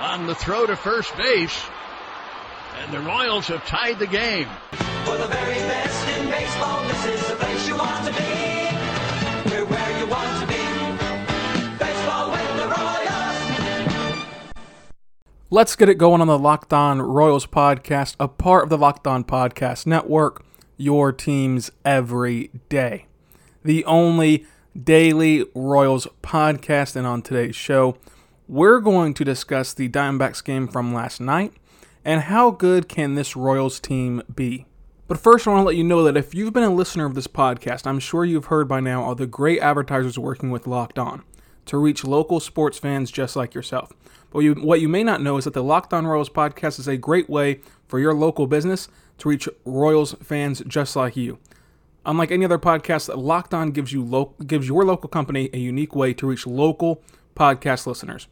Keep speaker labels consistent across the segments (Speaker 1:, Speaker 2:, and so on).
Speaker 1: on the throw to first base. And the Royals have tied the game.
Speaker 2: For the very best in baseball, this is the place you want to be. We're where you want to be. Baseball with the Royals.
Speaker 3: Let's get it going on the Locked On Royals podcast, a part of the Locked On Podcast Network, your teams every day. The only daily Royals podcast. And on today's show, we're going to discuss the Diamondbacks game from last night and how good can this Royals team be. But first, I want to let you know that if you've been a listener of this podcast, I'm sure you've heard by now all the great advertisers working with Locked On to reach local sports fans just like yourself. But you, what you may not know is that the Locked On Royals podcast is a great way for your local business to reach Royals fans just like you. Unlike any other podcast, Locked On gives you lo- gives your local company a unique way to reach local podcast listeners.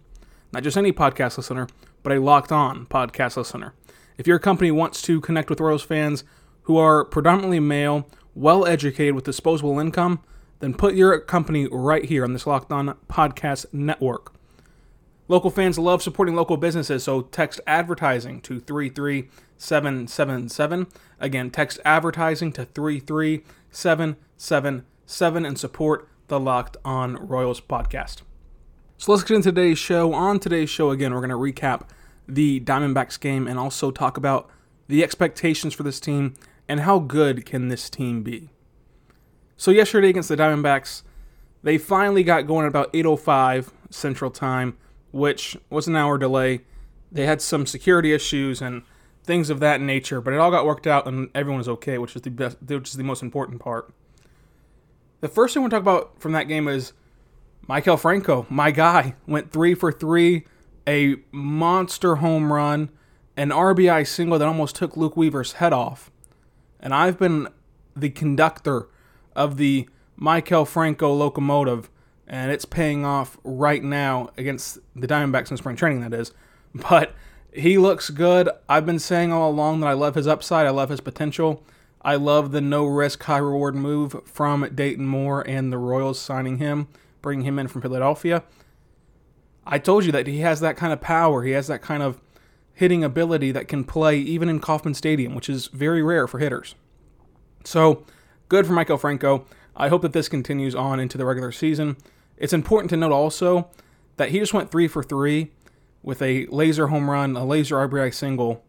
Speaker 3: Not just any podcast listener, but a Locked On podcast listener. If your company wants to connect with Royals fans who are predominantly male, well educated with disposable income, then put your company right here on this Locked On podcast network. Local fans love supporting local businesses, so text advertising to 33777. Again, text advertising to 33777 and support the Locked On Royals podcast. So let's get into today's show. On today's show, again, we're going to recap the Diamondbacks game and also talk about the expectations for this team and how good can this team be. So yesterday against the Diamondbacks, they finally got going at about 8:05 Central Time, which was an hour delay. They had some security issues and things of that nature, but it all got worked out and everyone was okay, which is the best, which is the most important part. The first thing we want to talk about from that game is Maikel Franco, my guy, went three for three, a monster home run, an RBI single that almost took Luke Weaver's head off. And I've been the conductor of the Maikel Franco locomotive, and it's paying off right now against the Diamondbacks in spring training, that is. But he looks good. I've been saying all along that I love his upside, I love his potential. I love the no risk, high reward move from Dayton Moore and the Royals signing him, bringing him in from Philadelphia. I told you that he has that kind of power. He has that kind of hitting ability that can play even in Kauffman Stadium, which is very rare for hitters. So, good for Maikel Franco. I hope that this continues on into the regular season. It's important to note also that he just went three for three with a laser home run, a laser RBI single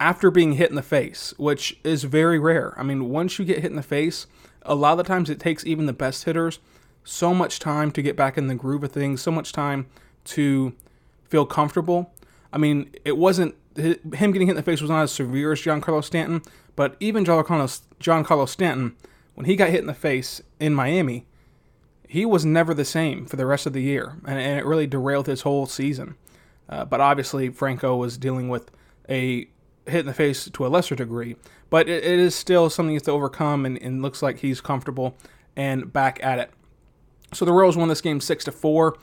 Speaker 3: after being hit in the face, which is very rare. I mean, once you get hit in the face, a lot of the times it takes even the best hitters so much time to get back in the groove of things, so much time to feel comfortable. I mean, it wasn't him getting hit in the face was not as severe as Giancarlo Stanton, but even Giancarlo, Giancarlo Stanton, when he got hit in the face in Miami, he was never the same for the rest of the year, and, and it really derailed his whole season. Uh, but obviously, Franco was dealing with a hit in the face to a lesser degree, but it, it is still something he has to overcome, and, and looks like he's comfortable and back at it. So the Royals won this game six to four.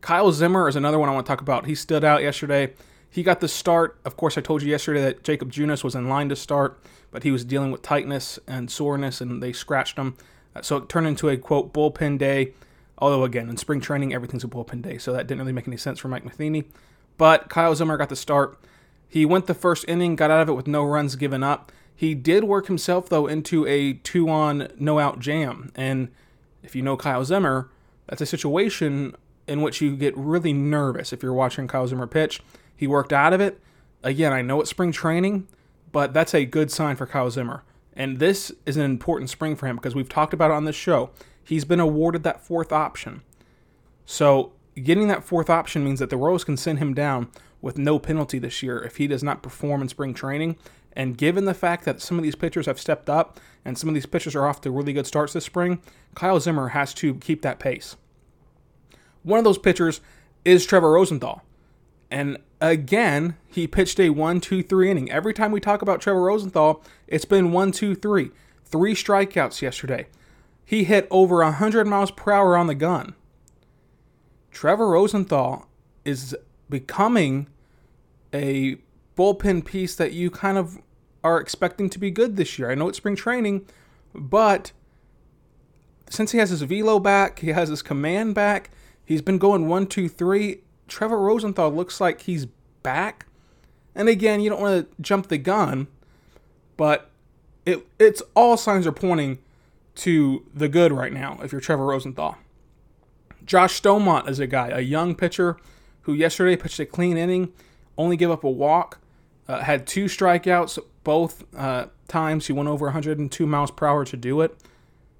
Speaker 3: Kyle Zimmer is another one I want to talk about. He stood out yesterday. He got the start. Of course, I told you yesterday that Jakob Junis was in line to start, but he was dealing with tightness and soreness, and they scratched him. Uh, So it turned into a quote bullpen day. Although again, in spring training, everything's a bullpen day, so that didn't really make any sense for Mike Matheny. But Kyle Zimmer got the start. He went the first inning, got out of it with no runs given up. He did work himself though into a two-on no-out jam, and if you know Kyle Zimmer, that's a situation in which you get really nervous if you're watching Kyle Zimmer pitch. He worked out of it. Again, I know it's spring training, but that's a good sign for Kyle Zimmer. And this is an important spring for him because we've talked about it on this show. He's been awarded that fourth option. So getting that fourth option means that the Royals can send him down with no penalty this year if he does not perform in spring training. And given the fact that some of these pitchers have stepped up and some of these pitchers are off to really good starts this spring, Kyle Zimmer has to keep that pace. One of those pitchers is Trevor Rosenthal. And again, he pitched a one, two, three inning. Every time we talk about Trevor Rosenthal, it's been one, two, three. Three strikeouts yesterday. He hit over 100 miles per hour on the gun. Trevor Rosenthal is becoming a bullpen piece that you kind of are expecting to be good this year. I know it's spring training, but since he has his velo back, he has his command back, he's been going one, two, three. Trevor Rosenthal looks like he's back. And again, you don't want to jump the gun, but it it's all signs are pointing to the good right now if you're Trevor Rosenthal. Josh Staumont is a guy, a young pitcher who yesterday pitched a clean inning, only gave up a walk, uh, had two strikeouts both uh, times. He went over 102 miles per hour to do it.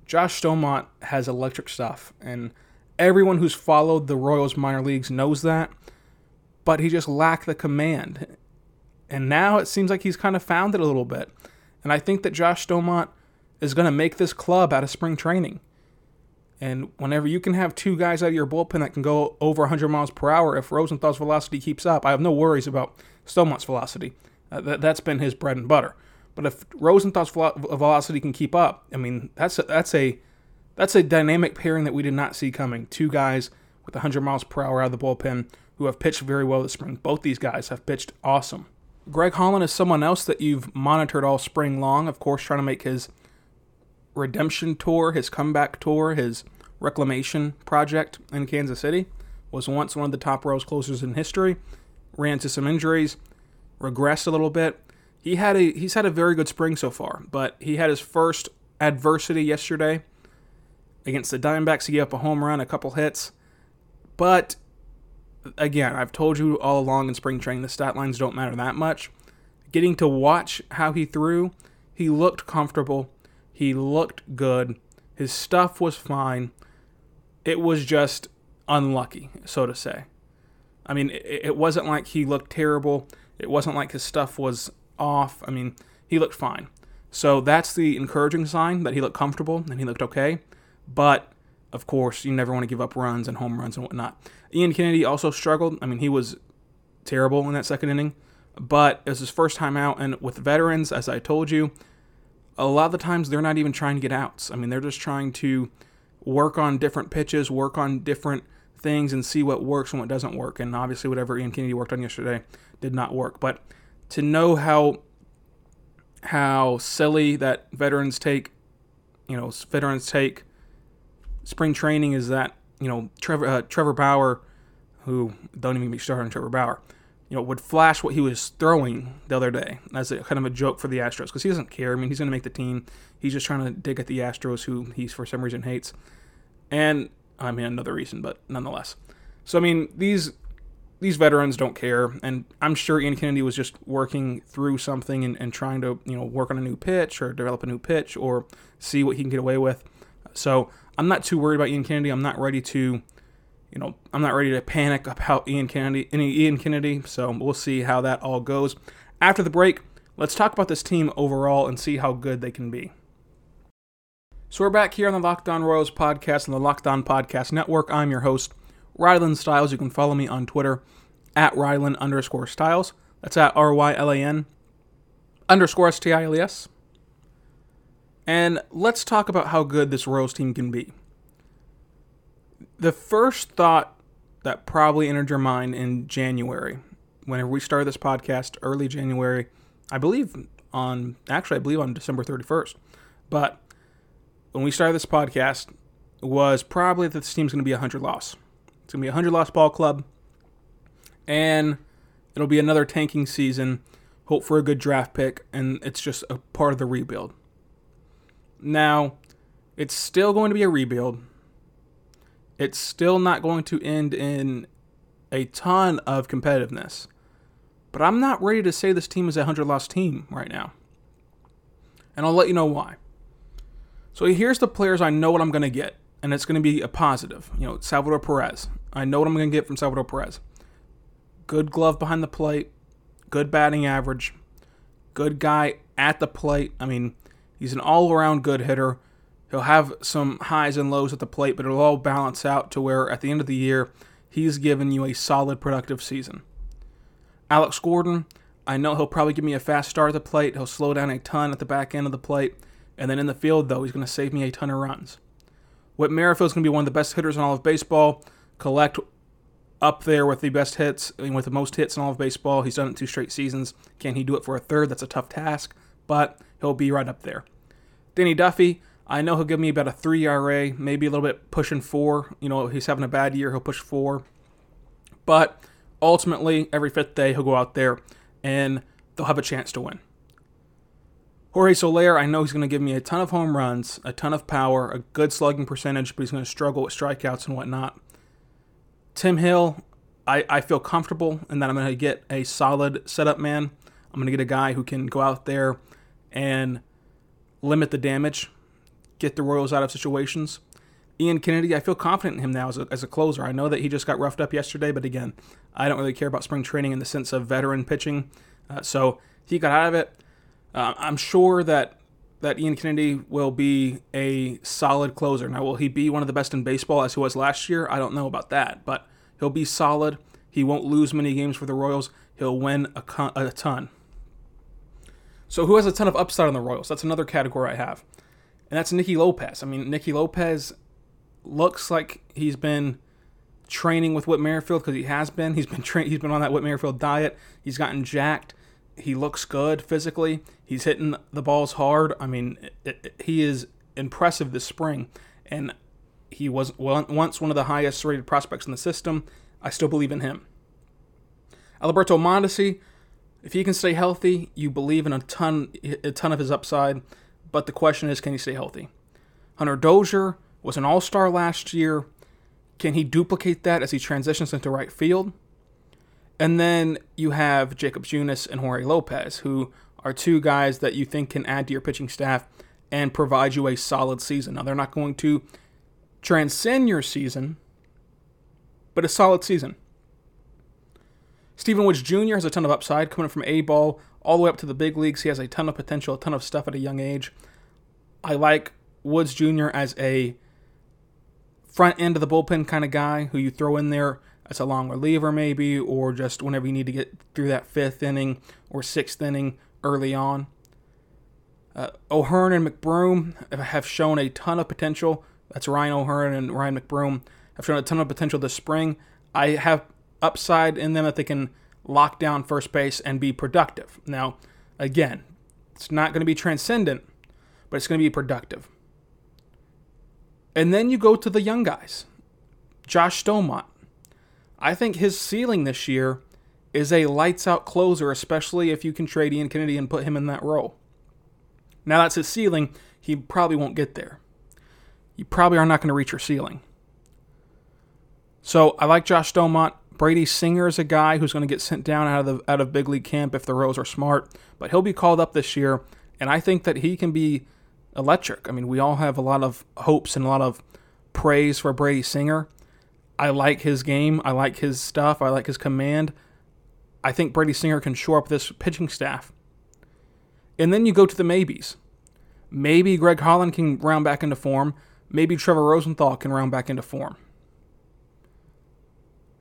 Speaker 3: Josh Staumont has electric stuff, and everyone who's followed the Royals minor leagues knows that. But he just lacked the command, and now it seems like he's kind of found it a little bit. And I think that Josh Staumont is going to make this club out of spring training. And whenever you can have two guys out of your bullpen that can go over 100 miles per hour, if Rosenthal's velocity keeps up, I have no worries about Staumont's velocity. Uh, that, that's been his bread and butter. But if Rosenthal's velocity can keep up, I mean, that's a, that's a that's a dynamic pairing that we did not see coming. Two guys with 100 miles per hour out of the bullpen who have pitched very well this spring. Both these guys have pitched awesome. Greg Holland is someone else that you've monitored all spring long, of course, trying to make his redemption tour, his comeback tour, his reclamation project in Kansas City. Was once one of the top Royals closers in history. Ran into some injuries, regressed a little bit. He had a he's had a very good spring so far, but he had his first adversity yesterday against the Diamondbacks. He gave up a home run, a couple hits, but again, I've told you all along in spring training the stat lines don't matter that much. Getting to watch how he threw, he looked comfortable. He looked good. His stuff was fine. It was just unlucky, so to say. I mean, it, wasn't like he looked terrible. It wasn't like his stuff was off. I mean, he looked fine. So that's the encouraging sign that he looked comfortable and he looked okay. But of course, you never want to give up runs and home runs and whatnot. Ian Kennedy also struggled. I mean, he was terrible in that second inning, but it was his first time out. And with veterans, as I told you, a lot of the times they're not even trying to get outs. I mean, they're just trying to work on different pitches, work on different things, and see what works and what doesn't work. And obviously, whatever Ian Kennedy worked on yesterday did not work. But to know how how silly that veterans take, you know, veterans take spring training is that you know Trevor uh, Trevor Bauer, who don't even be started on Trevor Bauer you know, would flash what he was throwing the other day as a kind of a joke for the Astros because he doesn't care. I mean, he's going to make the team. He's just trying to dig at the Astros, who he for some reason hates, and I mean another reason, but nonetheless. So I mean, these these veterans don't care, and I'm sure Ian Kennedy was just working through something and, and trying to you know work on a new pitch or develop a new pitch or see what he can get away with. So I'm not too worried about Ian Kennedy. I'm not ready to you know, I'm not ready to panic about Ian Kennedy, any Ian Kennedy, so we'll see how that all goes. After the break, let's talk about this team overall and see how good they can be. So we're back here on the Locked On Royals podcast on the Locked On Podcast Network. I'm your host, Rylan Stiles. You can follow me on Twitter at Rylan underscore Stiles. That's at R Y L A N underscore S T I L E S. And let's talk about how good this Royals team can be the first thought that probably entered your mind in January, whenever we started this podcast, early January, I believe on, actually, I believe on December 31st, but when we started this podcast, was probably that this team's going to be a 100 loss. It's going to be a 100 loss ball club, and it'll be another tanking season. Hope for a good draft pick, and it's just a part of the rebuild. Now, it's still going to be a rebuild it's still not going to end in a ton of competitiveness. But I'm not ready to say this team is a 100 loss team right now. And I'll let you know why. So here's the players I know what I'm going to get, and it's going to be a positive. You know, Salvador Perez. I know what I'm going to get from Salvador Perez. Good glove behind the plate, good batting average, good guy at the plate. I mean, he's an all around good hitter. He'll have some highs and lows at the plate, but it'll all balance out to where at the end of the year, he's given you a solid, productive season. Alex Gordon, I know he'll probably give me a fast start at the plate. He'll slow down a ton at the back end of the plate. And then in the field, though, he's going to save me a ton of runs. Whit Merrifield is going to be one of the best hitters in all of baseball. Collect up there with the best hits, mean, with the most hits in all of baseball. He's done it two straight seasons. Can he do it for a third? That's a tough task, but he'll be right up there. Danny Duffy, I know he'll give me about a three ERA, maybe a little bit pushing four. You know, he's having a bad year, he'll push four. But ultimately, every fifth day, he'll go out there and they'll have a chance to win. Jorge Soler, I know he's going to give me a ton of home runs, a ton of power, a good slugging percentage, but he's going to struggle with strikeouts and whatnot. Tim Hill, I, I feel comfortable in that I'm going to get a solid setup man. I'm going to get a guy who can go out there and limit the damage, get the Royals out of situations. Ian Kennedy, I feel confident in him now as a, as a closer. I know that he just got roughed up yesterday, but again, I don't really care about spring training in the sense of veteran pitching. Uh, so he got out of it. Uh, I'm sure that that Ian Kennedy will be a solid closer. Now, will he be one of the best in baseball as he was last year? I don't know about that, but he'll be solid. He won't lose many games for the Royals. He'll win a, con- a ton. So, who has a ton of upside on the Royals? That's another category I have, and that's Nicky Lopez. I mean, Nicky Lopez looks like he's been training with Whit Merrifield because he has been. He's been tra- he's been on that Whit Merrifield diet. He's gotten jacked. He looks good physically. He's hitting the balls hard. I mean, it, it, he is impressive this spring, and he was once one of the highest rated prospects in the system. I still believe in him. Alberto Mondesi, if he can stay healthy, you believe in a ton a ton of his upside. But the question is, can he stay healthy? Hunter Dozier was an All Star last year. Can he duplicate that as he transitions into right field? And then you have Jakob Junis and Jorge Lopez, who are two guys that you think can add to your pitching staff and provide you a solid season. Now, they're not going to transcend your season, but a solid season. Stephen Woods Jr. has a ton of upside coming from A ball all the way up to the big leagues. He has a ton of potential, a ton of stuff at a young age. I like Woods Jr. as a front end of the bullpen kind of guy who you throw in there as a long reliever, maybe, or just whenever you need to get through that fifth inning or sixth inning early on. Uh, O'Hearn and McBroom have shown a ton of potential. That's Ryan O'Hearn and Ryan McBroom have shown a ton of potential this spring. I have upside in them that they can lock down first base and be productive. Now, again, it's not going to be transcendent, but it's going to be productive. And then you go to the young guys. Josh Staumont. I think his ceiling this year is a lights out closer, especially if you can trade Ian Kennedy and put him in that role. Now that's his ceiling. He probably won't get there. You probably are not going to reach your ceiling. So I like Josh Staumont. Brady Singer is a guy who's going to get sent down out of the out of big league camp if the Royals are smart, but he'll be called up this year, and I think that he can be electric. I mean, we all have a lot of hopes and a lot of praise for Brady Singer. I like his game. I like his stuff. I like his command. I think Brady Singer can shore up this pitching staff. And then you go to the maybes. Maybe Greg Holland can round back into form. Maybe Trevor Rosenthal can round back into form.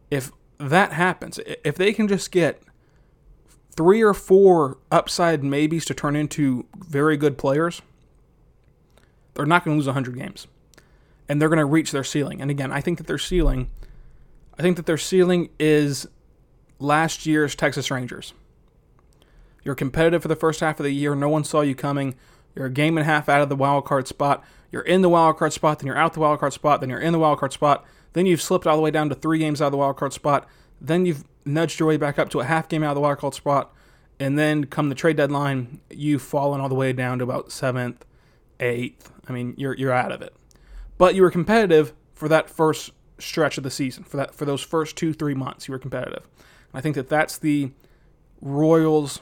Speaker 3: If that happens, if they can just get three or four upside maybes to turn into very good players, they're not going to lose 100 games. And they're going to reach their ceiling. And again, I think that their ceiling, I think that their ceiling is last year's Texas Rangers. You're competitive for the first half of the year. No one saw you coming. You're a game and a half out of the wild card spot. You're in the wild card spot, then you're out the wild card spot, then you're in the wild card spot. Then you've slipped all the way down to three games out of the wild card spot. Then you've nudged your way back up to a half game out of the wild card spot. And then come the trade deadline, you've fallen all the way down to about seventh, eighth. I mean, you're you're out of it. But you were competitive for that first stretch of the season. For that for those first two three months, you were competitive. And I think that that's the Royals'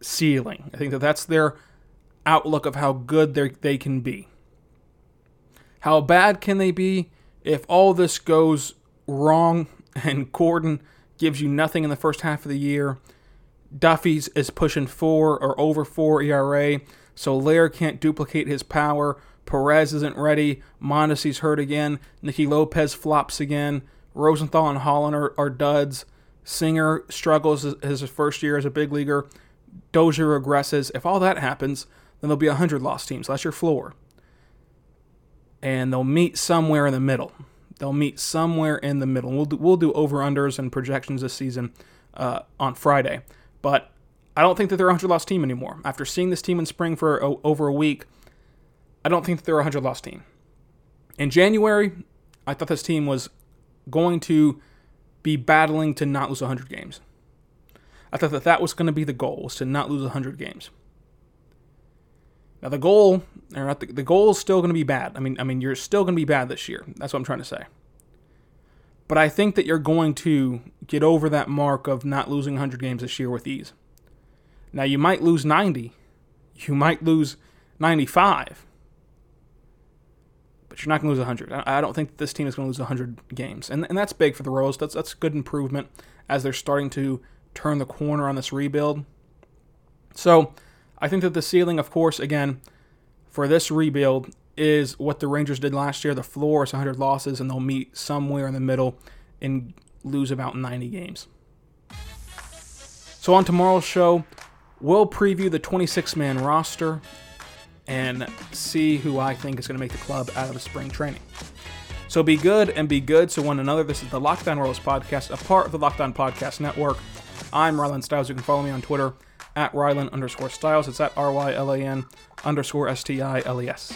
Speaker 3: ceiling. I think that that's their outlook of how good they they can be. How bad can they be if all this goes wrong and Gordon gives you nothing in the first half of the year? Duffy's is pushing four or over four ERA, Soler can't duplicate his power. Perez isn't ready. Mondesi's hurt again. Nicky Lopez flops again. Rosenthal and Holland are, are duds. Singer struggles his first year as a big leaguer. Dozier regresses. If all that happens, then there'll be 100 lost teams. That's your floor. And they'll meet somewhere in the middle. They'll meet somewhere in the middle. We'll do, we'll do over unders and projections this season uh, on Friday. But I don't think that they're a 100 loss team anymore. After seeing this team in spring for a, over a week, I don't think that they're a 100 loss team. In January, I thought this team was going to be battling to not lose 100 games. I thought that that was going to be the goal, was to not lose 100 games. Now the goal, or the, the goal is still going to be bad. I mean, I mean, you're still going to be bad this year. That's what I'm trying to say. But I think that you're going to get over that mark of not losing 100 games this year with ease. Now, you might lose 90, you might lose 95, but you're not going to lose 100. I don't think this team is going to lose 100 games. And, and that's big for the Royals. That's, that's good improvement as they're starting to turn the corner on this rebuild. So I think that the ceiling, of course, again, for this rebuild is what the Rangers did last year. The floor is 100 losses, and they'll meet somewhere in the middle and lose about 90 games. So on tomorrow's show, We'll preview the 26 man roster and see who I think is going to make the club out of spring training. So be good and be good to one another. This is the Locked On Royals podcast, a part of the Locked On Podcast Network. I'm Rylan Stiles. You can follow me on Twitter at Rylan underscore Stiles. It's at R Y L A N underscore S T I L E S.